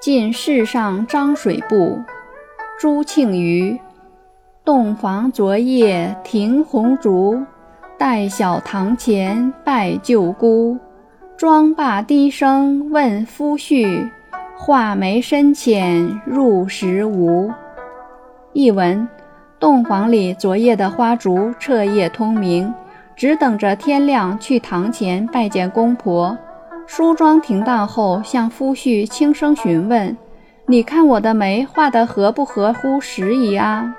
进世上张水部，朱庆余。洞房昨夜停红烛，待晓堂前拜舅姑。妆罢低声问夫婿，画眉深浅入时无。译文：洞房里昨夜的花烛彻夜通明，只等着天亮去堂前拜见公婆。梳妆停当后，向夫婿轻声询问：“你看我的眉画得合不合乎时宜啊？”